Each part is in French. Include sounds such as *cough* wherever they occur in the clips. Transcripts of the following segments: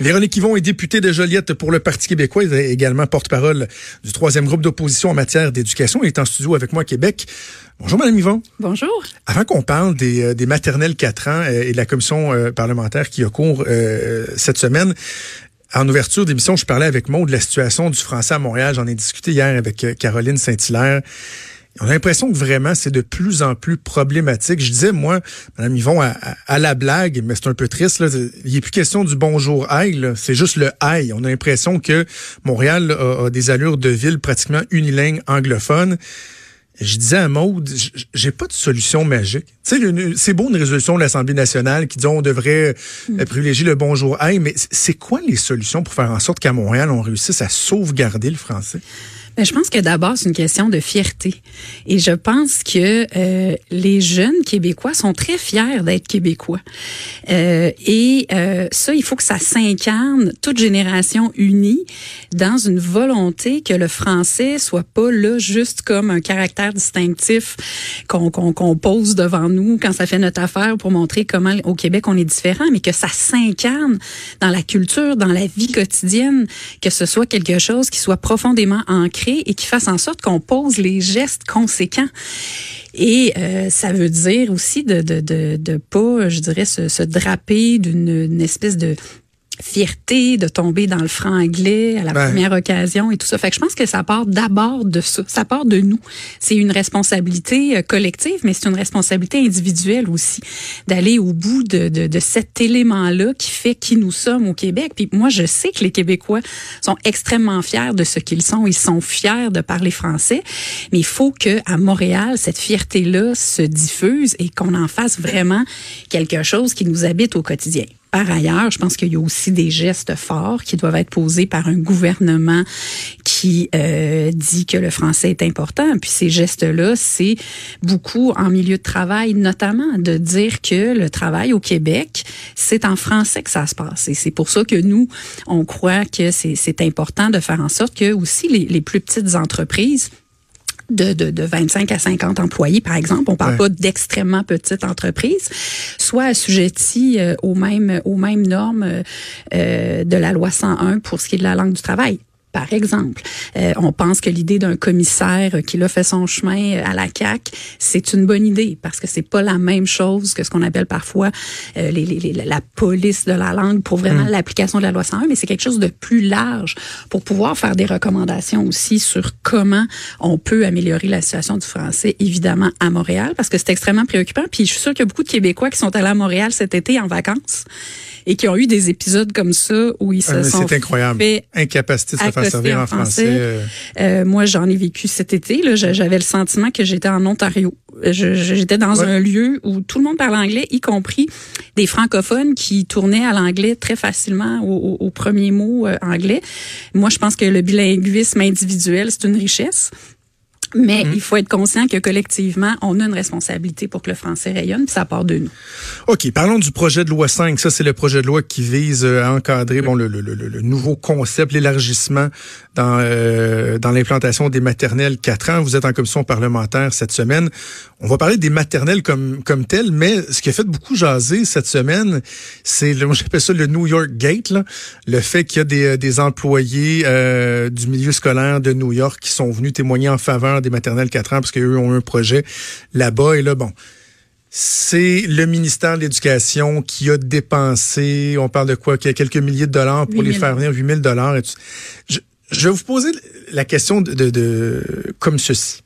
Véronique Yvon est députée de Joliette pour le Parti québécois. Elle est également porte-parole du troisième groupe d'opposition en matière d'éducation. Elle est en studio avec moi à Québec. Bonjour, Madame Yvon. Bonjour. Avant qu'on parle des, euh, des maternelles 4 ans euh, et de la commission euh, parlementaire qui a cours cette semaine, en ouverture d'émission, je parlais avec Maud de la situation du français à Montréal. J'en ai discuté hier avec Caroline Saint-Hilaire. On a l'impression que vraiment c'est de plus en plus problématique. Je disais, moi, Madame Yvon, à, à, la blague, mais c'est un peu triste, là, il n'est plus question du bonjour aïe, c'est juste le aïe. On a l'impression que Montréal a, des allures de ville pratiquement unilingue anglophone. Je disais à Maude, j'ai pas de solution magique. Tu sais, c'est beau une résolution de l'Assemblée nationale qui dit on devrait mm. privilégier le bonjour aïe, mais c'est quoi les solutions pour faire en sorte qu'à Montréal, on réussisse à sauvegarder le français? Ben, je pense que d'abord, c'est une question de fierté. Et je pense que euh, les jeunes Québécois sont très fiers d'être Québécois. Euh, et euh, ça, il faut que ça s'incarne, toute génération unie, dans une volonté que le français soit pas là juste comme un caractère distinctif qu'on qu'on pose devant nous quand ça fait notre affaire pour montrer comment au Québec on est différent, mais que ça s'incarne dans la culture, dans la vie quotidienne, que ce soit quelque chose qui soit profondément ancré et qui fasse en sorte qu'on pose les gestes conséquents. Et euh, ça veut dire aussi de de de, de pas, je dirais, se, se draper d'une espèce de fierté de tomber dans le franglais à la première occasion et tout ça. Fait que je pense que ça part d'abord de ça. Ça part de nous. C'est une responsabilité euh, collective, mais c'est une responsabilité individuelle aussi d'aller au bout de, de, de cet élément-là qui fait qui nous sommes au Québec. Puis moi, je sais que les Québécois sont extrêmement fiers de ce qu'ils sont. Ils sont fiers de parler français, mais il faut que à Montréal, cette fierté-là se diffuse et qu'on en fasse vraiment quelque chose qui nous habite au quotidien. Par ailleurs, je pense qu'il y a aussi des gestes forts qui doivent être posés par un gouvernement qui euh, dit que le français est important. Puis ces gestes-là, c'est beaucoup en milieu de travail, notamment de dire que le travail au Québec, c'est en français que ça se passe. Et c'est pour ça que nous, on croit que c'est important de faire en sorte que aussi les, les plus petites entreprises de, de, de 25 à 50 employés, par exemple, on parle pas d'extrêmement petites entreprises, soit assujetties euh, aux mêmes aux mêmes normes euh, de la loi 101 pour ce qui est de la langue du travail. Par exemple, euh, on pense que l'idée d'un commissaire qui a fait son chemin à la CAC, c'est une bonne idée parce que c'est pas la même chose que ce qu'on appelle parfois euh, les, les, la police de la langue pour vraiment mm. l'application de la loi 101, mais c'est quelque chose de plus large pour pouvoir faire des recommandations aussi sur comment on peut améliorer la situation du français, évidemment à Montréal, parce que c'est extrêmement préoccupant. Puis je suis sûre qu'il y a beaucoup de Québécois qui sont allés à Montréal cet été en vacances et qui ont eu des épisodes comme ça où ils se ah, sont incroyable. Incapacité de se faire servir en français. Euh. Euh, moi, j'en ai vécu cet été. J'avais le sentiment que j'étais en Ontario. J'étais dans un lieu où tout le monde parle anglais, y compris des francophones qui tournaient à l'anglais très facilement aux au, premiers mots euh, anglais. Moi, je pense que le bilinguisme individuel, c'est une richesse. Mais mhm. il faut être conscient que collectivement, on a une responsabilité pour que le français rayonne, puis ça part de nous. OK, parlons du projet de loi 5. Ça, c'est le projet de loi qui vise euh, à encadrer bon, le, le, le, nouveau concept, l'élargissement dans, euh, dans l'implantation des maternelles 4 ans. Vous êtes en commission parlementaire cette semaine. On va parler des maternelles comme, comme telles, mais ce qui a fait beaucoup jaser cette semaine, c'est, *laughs* moi j'appelle ça le New York Gate, là. le fait qu'il y a des, euh, des employés euh, du milieu scolaire de New York qui sont venus témoigner en faveur des maternelles 4 ans parce qu'eux ont un projet là-bas. Et là, bon, c'est le ministère de l'Éducation qui a dépensé, on parle de quoi, a quelques milliers de dollars pour les faire venir, 8000 dollars. Je, je, vais vous poser la question de, de, de comme ceci.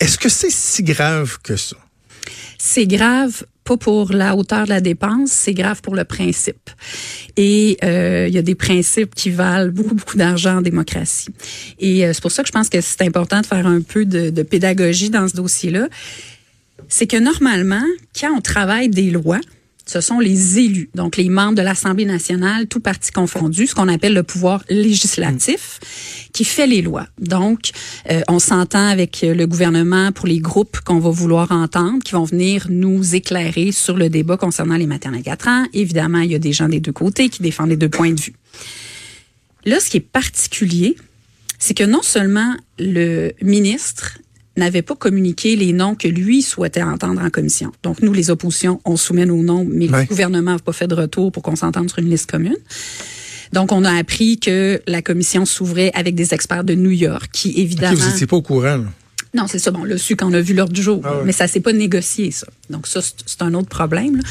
Est-ce que c'est si grave que ça? C'est grave pas pour la hauteur de la dépense, c'est grave pour le principe. Et euh, il y a des principes qui valent beaucoup, beaucoup d'argent en démocratie. Et euh, c'est pour ça que je pense que c'est important de faire un peu de, de pédagogie dans ce dossier-là. C'est que normalement, quand on travaille des lois, ce sont les élus, donc les membres de l'Assemblée nationale, tout parti confondu, ce qu'on appelle le pouvoir législatif, qui fait les lois. Donc, euh, on s'entend avec le gouvernement pour les groupes qu'on va vouloir entendre, qui vont venir nous éclairer sur le débat concernant les maternelles 4 ans. Évidemment, il y a des gens des deux côtés qui défendent les deux points de vue. Là, ce qui est particulier, c'est que non seulement le ministre n'avait pas communiqué les noms que lui souhaitait entendre en commission. Donc, nous, les oppositions, on soumet nos noms, mais le gouvernement n'a pas fait de retour pour qu'on s'entende sur une liste commune. Donc, on a appris que la commission s'ouvrait avec des experts de New York qui, évidemment... vous n'étiez pas au courant, là. Non, c'est ça. Bon, le su qu'on a vu l'ordre du jour. Ah mais ça s'est pas négocié, ça. Donc, ça, c'est un autre problème. Là.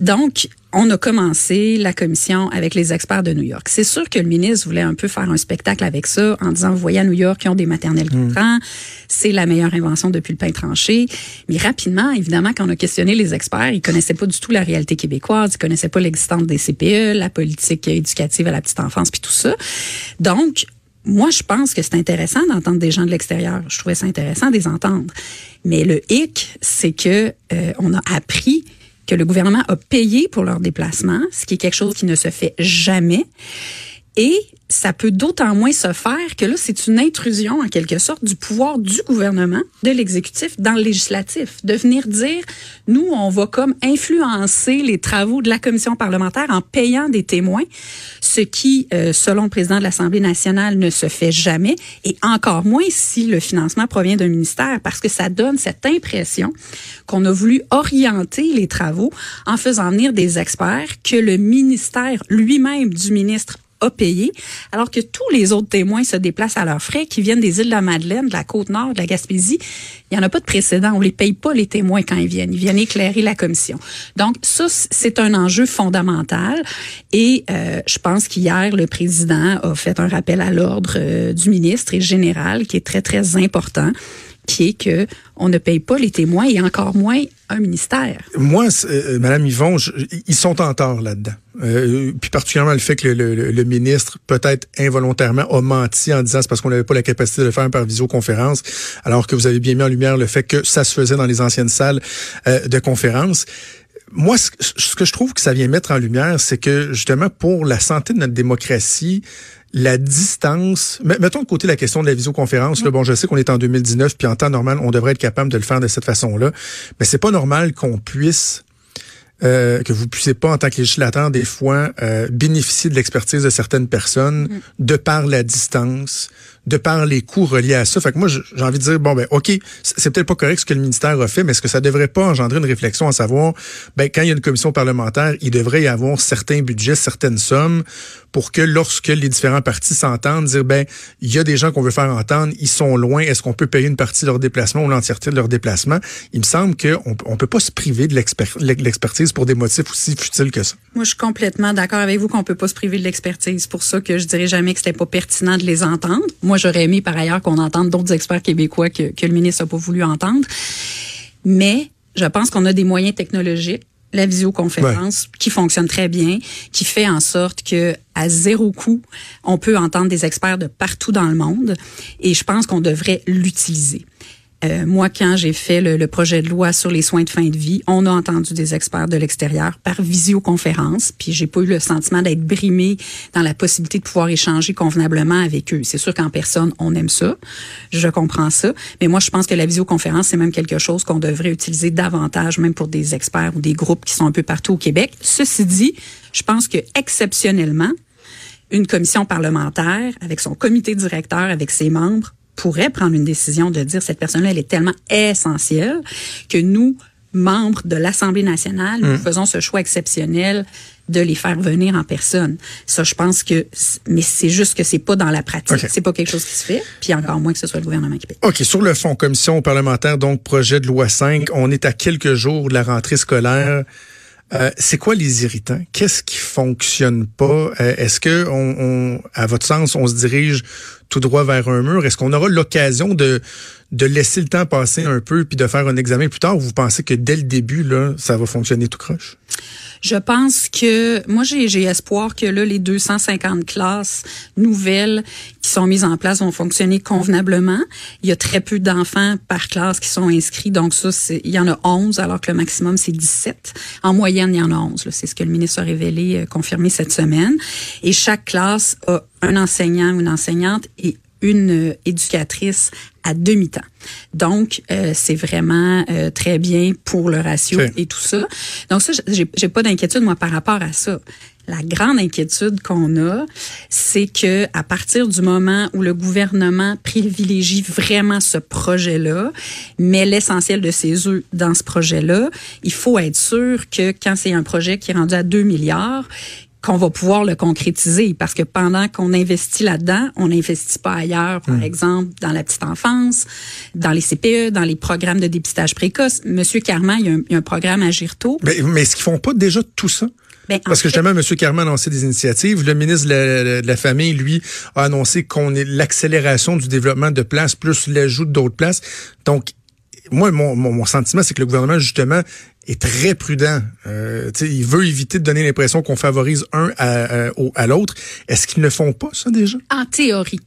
Donc, on a commencé la commission avec les experts de New York. C'est sûr que le ministre voulait un peu faire un spectacle avec ça en disant, vous voyez, à New York, ils ont des maternelles mmh. c'est la meilleure invention depuis le pain tranché. Mais rapidement, évidemment, quand on a questionné les experts, ils connaissaient pas du tout la réalité québécoise, ils connaissaient pas l'existence des CPE, la politique éducative à la petite enfance, puis tout ça. Donc, moi, je pense que c'est intéressant d'entendre des gens de l'extérieur. Je trouvais ça intéressant de les entendre. Mais le hic, c'est que euh, on a appris que le gouvernement a payé pour leur déplacement, ce qui est quelque chose qui ne se fait jamais. Et ça peut d'autant moins se faire que là, c'est une intrusion en quelque sorte du pouvoir du gouvernement, de l'exécutif dans le législatif, de venir dire, nous, on va comme influencer les travaux de la commission parlementaire en payant des témoins, ce qui, euh, selon le président de l'Assemblée nationale, ne se fait jamais, et encore moins si le financement provient d'un ministère, parce que ça donne cette impression qu'on a voulu orienter les travaux en faisant venir des experts que le ministère lui-même du ministre alors que tous les autres témoins se déplacent à leurs frais, qui viennent des îles de la Madeleine, de la Côte-Nord, de la Gaspésie. Il n'y en a pas de précédent. On les paye pas, les témoins, quand ils viennent. Ils viennent éclairer la commission. Donc, ça, c'est un enjeu fondamental. Et euh, je pense qu'hier, le président a fait un rappel à l'ordre euh, du ministre et général qui est très, très important qui ne paye pas les témoins et encore moins un ministère. Moi, euh, Madame Yvon, ils sont en tort là-dedans. Euh, puis particulièrement le fait que le, ministre, peut-être involontairement, a menti en disant c'est parce qu'on n'avait pas la capacité de le faire par visioconférence, alors que vous avez bien mis en lumière le fait que ça se faisait dans les anciennes salles euh, de conférence moi, ce que je trouve que ça vient mettre en lumière, c'est que justement pour la santé de notre démocratie, la distance, mettons de côté la question de la visioconférence, là, bon, je sais qu'on est en 2019, puis en temps normal, on devrait être capable de le faire de cette façon-là, mais c'est pas normal qu'on puisse euh, que vous puissiez pas, en tant que législateur, des fois, euh, bénéficier de l'expertise de certaines personnes mm. de par la distance, de par les coûts reliés à ça. Fait que moi, j'ai envie de dire, bon, ben, OK, c'est peut-être pas correct ce que le ministère a fait, mais est-ce que ça devrait pas engendrer une réflexion à savoir, ben, quand il y a une commission parlementaire, il devrait y avoir certains budgets, certaines sommes pour que lorsque les différents partis s'entendent, dire, ben, il y a des gens qu'on veut faire entendre, ils sont loin, est-ce qu'on peut payer une partie de leur déplacement ou l'entièreté de leur déplacement? Il me semble qu'on on peut pas se priver de l'expertise pour des motifs aussi futiles que ça. Moi, je suis complètement d'accord avec vous qu'on peut pas se priver de l'expertise. pour ça que je dirais jamais que c'était pas pertinent de les entendre. Moi, j'aurais aimé par ailleurs qu'on entende d'autres experts québécois que, que le ministre n'a pas voulu entendre. Mais je pense qu'on a des moyens technologiques la visioconférence qui fonctionne très bien, qui fait en sorte que à zéro coût, on peut entendre des experts de partout dans le monde et je pense qu'on devrait l'utiliser. Euh, moi, quand j'ai fait le, projet de loi sur les soins de fin de vie, on a entendu des experts de l'extérieur par visioconférence, puis j'ai pas eu le sentiment d'être brimé dans la possibilité de pouvoir échanger convenablement avec eux. C'est sûr qu'en personne, on aime ça, je comprends ça, mais moi, je pense que la visioconférence, c'est même quelque chose qu'on devrait utiliser davantage, même pour des experts ou des groupes qui sont un peu partout au Québec. Ceci dit, je pense que exceptionnellement, une commission parlementaire, avec son comité directeur, avec ses membres, pourrait prendre une décision de dire cette personne-là, elle est tellement essentielle que nous, membres de l'Assemblée nationale, nous mm. faisons ce choix exceptionnel de les faire venir en personne. Ça, je pense que, mais c'est juste que c'est pas dans la pratique. C'est pas quelque chose qui se fait, puis encore moins que ce soit le gouvernement qui paye. OK. Sur le fond, commission parlementaire, donc projet de loi 5, on est à quelques jours de la rentrée scolaire. Euh, c'est quoi les irritants? Qu'est-ce qui fonctionne pas? Euh, est-ce que, on, à votre sens, on se dirige tout droit vers un mur? Est-ce qu'on aura l'occasion de, de laisser le temps passer un peu puis de faire un examen plus tard? Ou vous pensez que dès le début, là, ça va fonctionner tout croche? Je pense que moi j'ai espoir que là les 250 classes nouvelles qui sont mises en place vont fonctionner convenablement. Il y a très peu d'enfants par classe qui sont inscrits donc ça il y en a 11 alors que le maximum c'est 17. En moyenne, il y en a 11, c'est ce que le ministre a révélé euh, confirmé cette semaine et chaque classe a un enseignant ou une enseignante et une euh, éducatrice à demi-temps. Donc, euh, c'est vraiment euh, très bien pour le ratio et tout ça. Donc ça, j'ai pas d'inquiétude moi par rapport à ça. La grande inquiétude qu'on a, c'est que à partir du moment où le gouvernement privilégie vraiment ce projet-là, met l'essentiel de ses œufs dans ce projet-là, il faut être sûr que quand c'est un projet qui est rendu à 2 milliards, qu'on va pouvoir le concrétiser parce que pendant qu'on investit là-dedans, on n'investit pas ailleurs, par hmm. exemple dans la petite enfance, dans les CPE, dans les programmes de dépistage précoce. Monsieur Carman, il y a un, programme à Girto. Mais, mais est-ce qu'ils font pas déjà tout ça? Ben, Parce que justement, M. Carman a annoncé des initiatives. Le ministre de la, Famille, lui, a annoncé qu'on est l'accélération du développement de places plus l'ajout d'autres places. Donc, moi, mon, mon, sentiment, c'est que le gouvernement, justement, est très prudent. Euh, il veut éviter de donner l'impression qu'on favorise un à, à, à l'autre. Est-ce qu'ils ne font pas ça déjà? En théorie.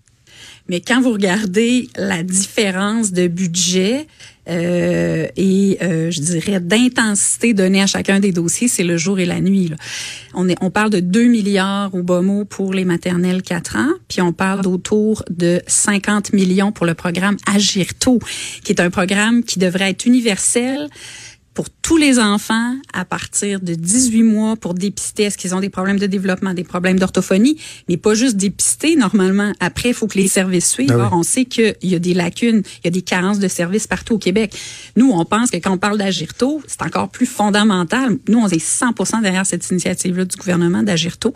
Mais quand vous regardez la différence de budget euh, et euh, je dirais d'intensité donnée à chacun des dossiers, c'est le jour et la nuit. Là. On, est, on parle de 2 milliards au bas mot pour les maternelles 4 ans, puis on parle d'autour de 50 millions pour le programme Agirto, qui est un programme qui devrait être universel pour tous les enfants à partir de 18 mois pour dépister est-ce qu'ils ont des problèmes de développement, des problèmes d'orthophonie, mais pas juste dépister. Normalement, après, il faut que les services suivent. Ben on sait qu'il y a des lacunes, il y a des carences de services partout au Québec. Nous, on pense que quand on parle d'agir tôt, c'est encore plus fondamental. Nous, on est 100% derrière cette initiative-là du gouvernement d'agir tôt.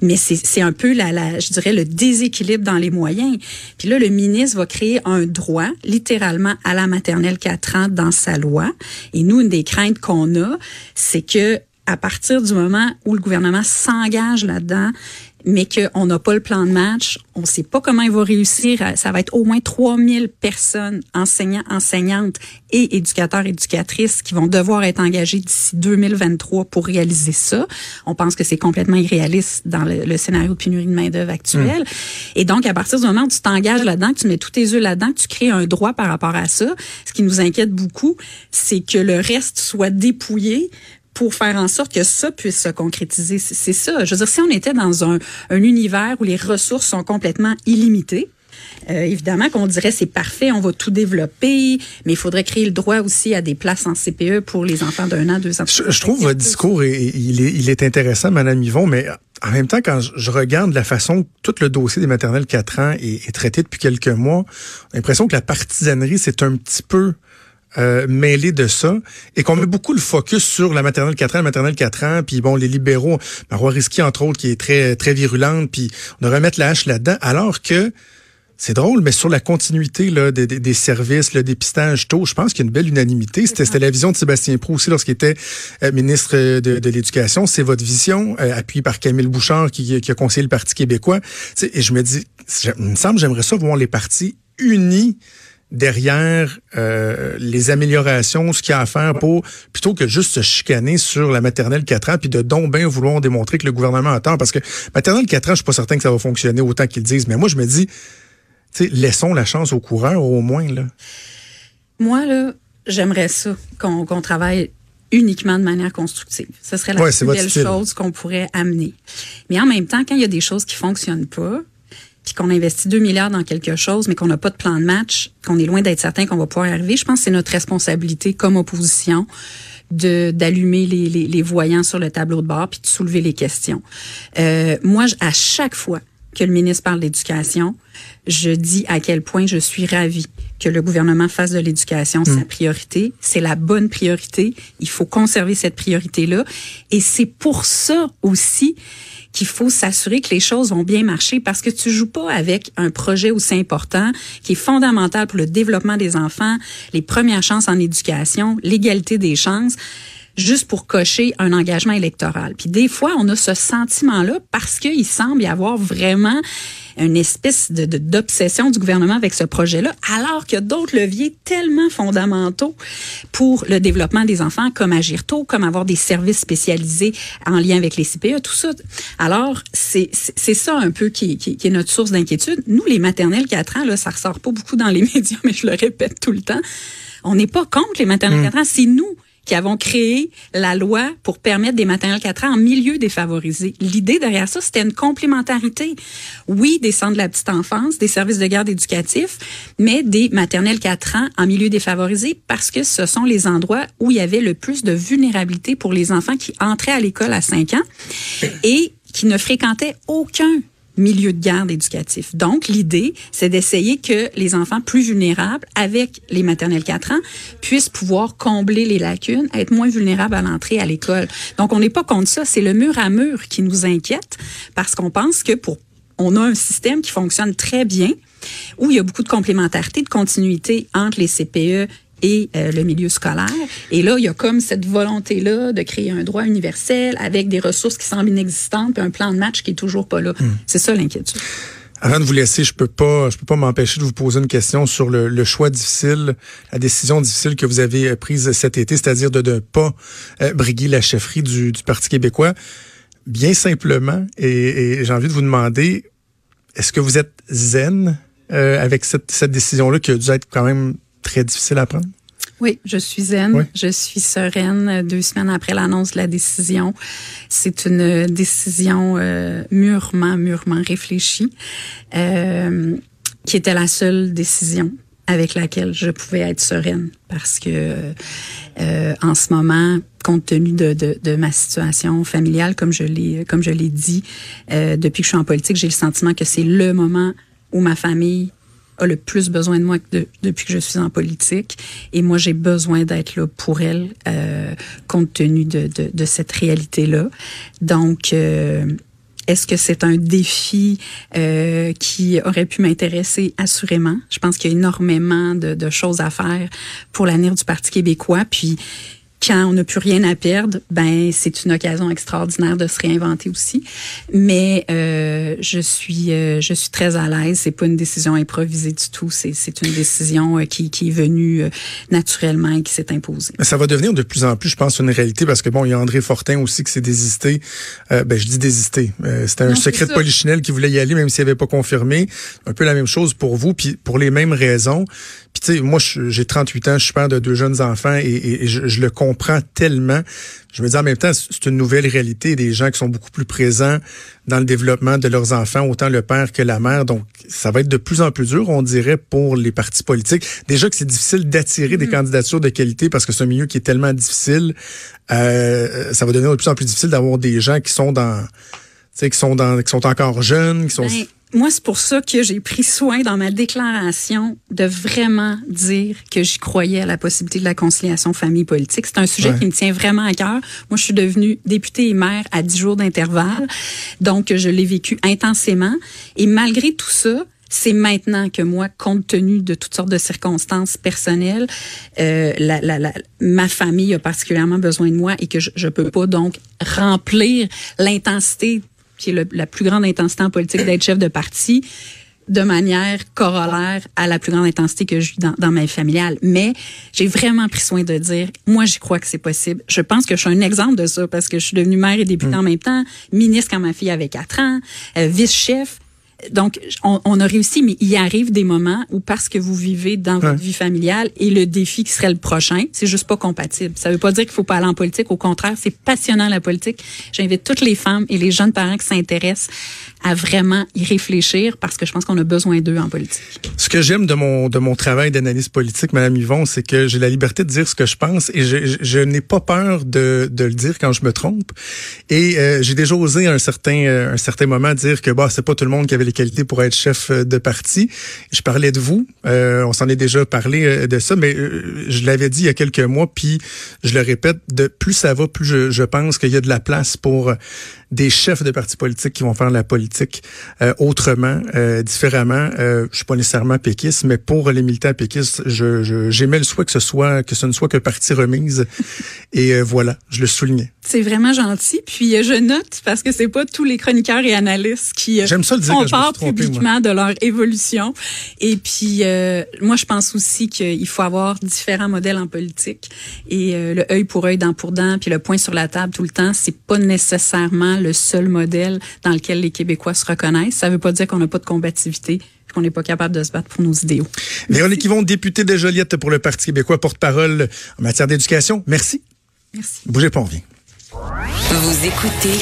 Mais c'est un peu, la, la, je dirais, le déséquilibre dans les moyens. Puis là, le ministre va créer un droit, littéralement, à la maternelle 4 ans dans sa loi. Et nous, une des craintes qu'on a, c'est que à partir du moment où le gouvernement s'engage là-dedans, mais qu'on n'a pas le plan de match, on ne sait pas comment il va réussir. Ça va être au moins 3000 personnes, enseignants, enseignantes et éducateurs, éducatrices qui vont devoir être engagés d'ici 2023 pour réaliser ça. On pense que c'est complètement irréaliste dans le, scénario de pénurie de main-d'œuvre actuel. Hmm. Et donc, à partir du moment où tu t'engages là-dedans, que tu mets tous tes œufs là-dedans, que tu crées un droit par rapport à ça, ce qui nous inquiète beaucoup, c'est que le reste soit dépouillé pour faire en sorte que ça puisse se concrétiser. C'est ça. Je veux dire, si on était dans un, un univers où les ressources sont complètement illimitées, euh, évidemment qu'on dirait c'est parfait, on va tout développer, mais il faudrait créer le droit aussi à des places en CPE pour les enfants d'un an, deux ans. Je, trouve votre discours, il, est, il est intéressant, Madame Yvon, mais en même temps, quand je regarde la façon tout le dossier des maternelles 4 ans est, est traité depuis quelques mois, j'ai l'impression que la partisanerie, c'est un petit peu euh, mêlé de ça et qu'on met beaucoup le focus sur la maternelle 4 ans, la maternelle 4 ans, puis bon, les libéraux, Marois Risky, entre autres, qui est très très virulente, puis on devrait mettre la hache là-dedans, alors que c'est drôle, mais sur la continuité là, des, des, services, le dépistage tôt, je pense qu'il y a une belle unanimité. C'était la vision de Sébastien Proux aussi lorsqu'il était euh, ministre de, de l'Éducation. C'est votre vision, euh, appuyée par Camille Bouchard, qui, qui, a conseillé le Parti québécois. et je me dis, il me semble, j'aimerais ça voir les partis unis derrière euh, les améliorations, ce qu'il y a à faire pour, plutôt que juste se chicaner sur la maternelle 4 ans, puis de donc bien vouloir démontrer que le gouvernement attend. Parce que maternelle 4 ans, je suis pas certain que ça va fonctionner autant qu'ils disent. Mais moi, je me dis, laissons la chance aux coureurs au moins. Là. Moi, là, j'aimerais ça, qu'on travaille uniquement de manière constructive. Ce serait la plus belle chose qu'on pourrait amener. Mais en même temps, quand il y a des choses qui fonctionnent pas, puis qu'on investit 2 milliards dans quelque chose, mais qu'on n'a pas de plan de match, qu'on est loin d'être certain qu'on va pouvoir y arriver, je pense que c'est notre responsabilité comme opposition de d'allumer les, les, voyants sur le tableau de bord puis de soulever les questions. Euh, moi, à chaque fois que le ministre parle d'éducation, je dis à quel point je suis ravie que le gouvernement fasse de l'éducation sa mm. priorité. C'est la bonne priorité. Il faut conserver cette priorité-là. Et c'est pour ça aussi qu'il faut s'assurer que les choses vont bien marcher parce que tu joues pas avec un projet aussi important qui est fondamental pour le développement des enfants, les premières chances en éducation, l'égalité des chances juste pour cocher un engagement électoral. Puis des fois, on a ce sentiment-là parce qu'il semble y avoir vraiment une espèce de d'obsession du gouvernement avec ce projet-là, alors qu'il y a d'autres leviers tellement fondamentaux pour le développement des enfants, comme agir tôt, comme avoir des services spécialisés en lien avec les CPE, tout ça. Alors, c'est ça un peu qui, qui, qui est notre source d'inquiétude. Nous, les maternelles 4 ans, là, ça ressort pas beaucoup dans les *laughs* médias, mais je le répète tout le temps. On n'est pas contre les maternelles 4 mmh. ans, c'est nous qui avons créé la loi pour permettre des maternelles 4 ans en milieu défavorisé. L'idée derrière ça, c'était une complémentarité. Oui, des centres de la petite enfance, des services de garde éducatifs, mais des maternelles 4 ans en milieu défavorisé parce que ce sont les endroits où il y avait le plus de vulnérabilité pour les enfants qui entraient à l'école à 5 ans et qui ne fréquentaient aucun milieu de garde éducatif. Donc, l'idée, c'est d'essayer que les enfants plus vulnérables, avec les maternelles 4 ans, puissent pouvoir combler les lacunes, être moins vulnérables à l'entrée à l'école. Donc, on n'est pas contre ça. C'est le mur à mur qui nous inquiète parce qu'on pense que pour, on a un système qui fonctionne très bien, où il y a beaucoup de complémentarité, de continuité entre les CPE et euh, le milieu scolaire. Et là, il y a comme cette volonté-là de créer un droit universel avec des ressources qui semblent inexistantes, puis un plan de match qui est toujours pas là. Hmm. C'est ça l'inquiétude. Avant de vous laisser, je peux pas, je peux pas m'empêcher de vous poser une question sur le, choix difficile, la décision difficile que vous avez euh, prise cet été, c'est-à-dire de ne pas euh, briguer la chefferie du, Parti québécois. Bien simplement, et, j'ai envie de vous demander, est-ce que vous êtes zen avec cette, cette décision-là qui a dû être quand même très difficile à prendre? Oui, je suis zen, je suis sereine deux semaines après l'annonce de la décision. C'est une décision euh, mûrement, mûrement réfléchie, euh, qui était la seule décision avec laquelle je pouvais être sereine parce que euh, en ce moment, compte tenu de, de, de, ma situation familiale, comme je l'ai comme je l'ai dit, depuis que je suis en politique, j'ai le sentiment que c'est le moment où ma famille a le plus besoin de moi depuis que je suis en politique. Et moi, j'ai besoin d'être là pour elle, euh, compte tenu de, de, de cette réalité-là. Donc, euh, est-ce que c'est un défi euh, qui aurait pu m'intéresser? Assurément? Je pense qu'il y a énormément de, de choses à faire pour l'avenir du Parti québécois. Puis, quand on n'a plus rien à perdre, ben c'est une occasion extraordinaire de se réinventer aussi. Mais euh, je suis euh, je suis très à l'aise. C'est pas une décision improvisée du tout. C'est c'est une décision euh, qui qui est venue euh, naturellement et qui s'est imposée. Ça va devenir de plus en plus, je pense, une réalité parce que bon, il y a André Fortin aussi qui s'est désisté. ben je dis désisté. C'était un secret de polichinelle qui voulait y aller même s'il avait pas confirmé. Un peu la même chose pour vous, puis pour les mêmes raisons. Puis tu sais, moi j'ai 38 ans, je suis père de deux jeunes enfants et, et, je, je le comprends comprend tellement. Je me dis en même temps, c'est une nouvelle réalité des gens qui sont beaucoup plus présents dans le développement de leurs enfants, autant le père que la mère. Donc, ça va être de plus en plus dur, on dirait, pour les partis politiques. Déjà que c'est difficile d'attirer des mm. candidatures de qualité parce que c'est un milieu qui est tellement difficile. Euh, ça va devenir de plus en plus difficile d'avoir des gens qui sont dans, qui sont dans, qui sont encore jeunes, qui sont ben, moi, c'est pour ça que j'ai pris soin dans ma déclaration de vraiment dire que j'y croyais à la possibilité de la conciliation famille politique. C'est un sujet qui me tient vraiment à cœur. Moi, je suis devenue députée et maire à 10 jours d'intervalle, donc je l'ai vécu intensément. Et malgré tout ça, c'est maintenant que moi, compte tenu de toutes sortes de circonstances personnelles, euh, la, la, la, ma famille a particulièrement besoin de moi et que je, je peux pas donc remplir l'intensité qui est la plus grande intensité en politique d'être chef de parti, de manière corollaire à la plus grande intensité que j'ai dans, dans ma vie familiale. Mais j'ai vraiment pris soin de dire, moi, j'y crois que c'est possible. Je pense que je suis un exemple de ça parce que je suis devenue mère et députée mm. en même temps, ministre quand ma fille avait 4 ans, euh, vice-chef donc, on, a réussi, mais il arrive des moments où parce que vous vivez dans votre vie familiale et le défi qui serait le prochain, c'est juste pas compatible. Ça veut pas dire qu'il faut pas aller en politique. Au contraire, c'est passionnant la politique. J'invite toutes les femmes et les jeunes parents qui s'intéressent à vraiment y réfléchir parce que je pense qu'on a besoin d'eux en politique. Ce que j'aime de mon de mon travail d'analyse politique, Madame Yvon, c'est que j'ai la liberté de dire ce que je pense et je, je, n'ai pas peur de, de le dire quand je me trompe. Et euh, j'ai déjà osé un certain euh, un certain moment dire que bah c'est pas tout le monde qui avait les qualités pour être chef euh, de parti. Je parlais de vous, euh, on s'en est déjà parlé de ça, mais je l'avais dit il y a quelques mois, puis je le répète, de plus ça va, plus je, je pense qu'il y a de la place pour des chefs de partis politiques qui vont faire la politique euh, autrement, euh, différemment. Euh, je suis pas nécessairement péquiste, mais pour les militants péquistes, je, j'aimais le souhait que ce soit que ce ne soit que partie remise. *laughs* Et euh, voilà, je le soulignais. C'est vraiment gentil. Puis je note parce que c'est pas tous les chroniqueurs et analystes qui J'aime ça le dire on publiquement de leur évolution. Et puis moi, je pense aussi qu'il faut avoir différents modèles en politique et le œil pour œil, dent pour dent, puis le point sur la table tout le temps, c'est pas nécessairement le seul modèle dans lequel les Québécois se reconnaissent. Ça ne veut pas dire qu'on n'a pas de combativité qu'on n'est pas capable de se battre pour nos idéaux. Véronique Yvon, députée de Joliette pour le Parti québécois, porte-parole en matière d'éducation. Merci. Merci. Bougez pas, on vient. Vous écoutez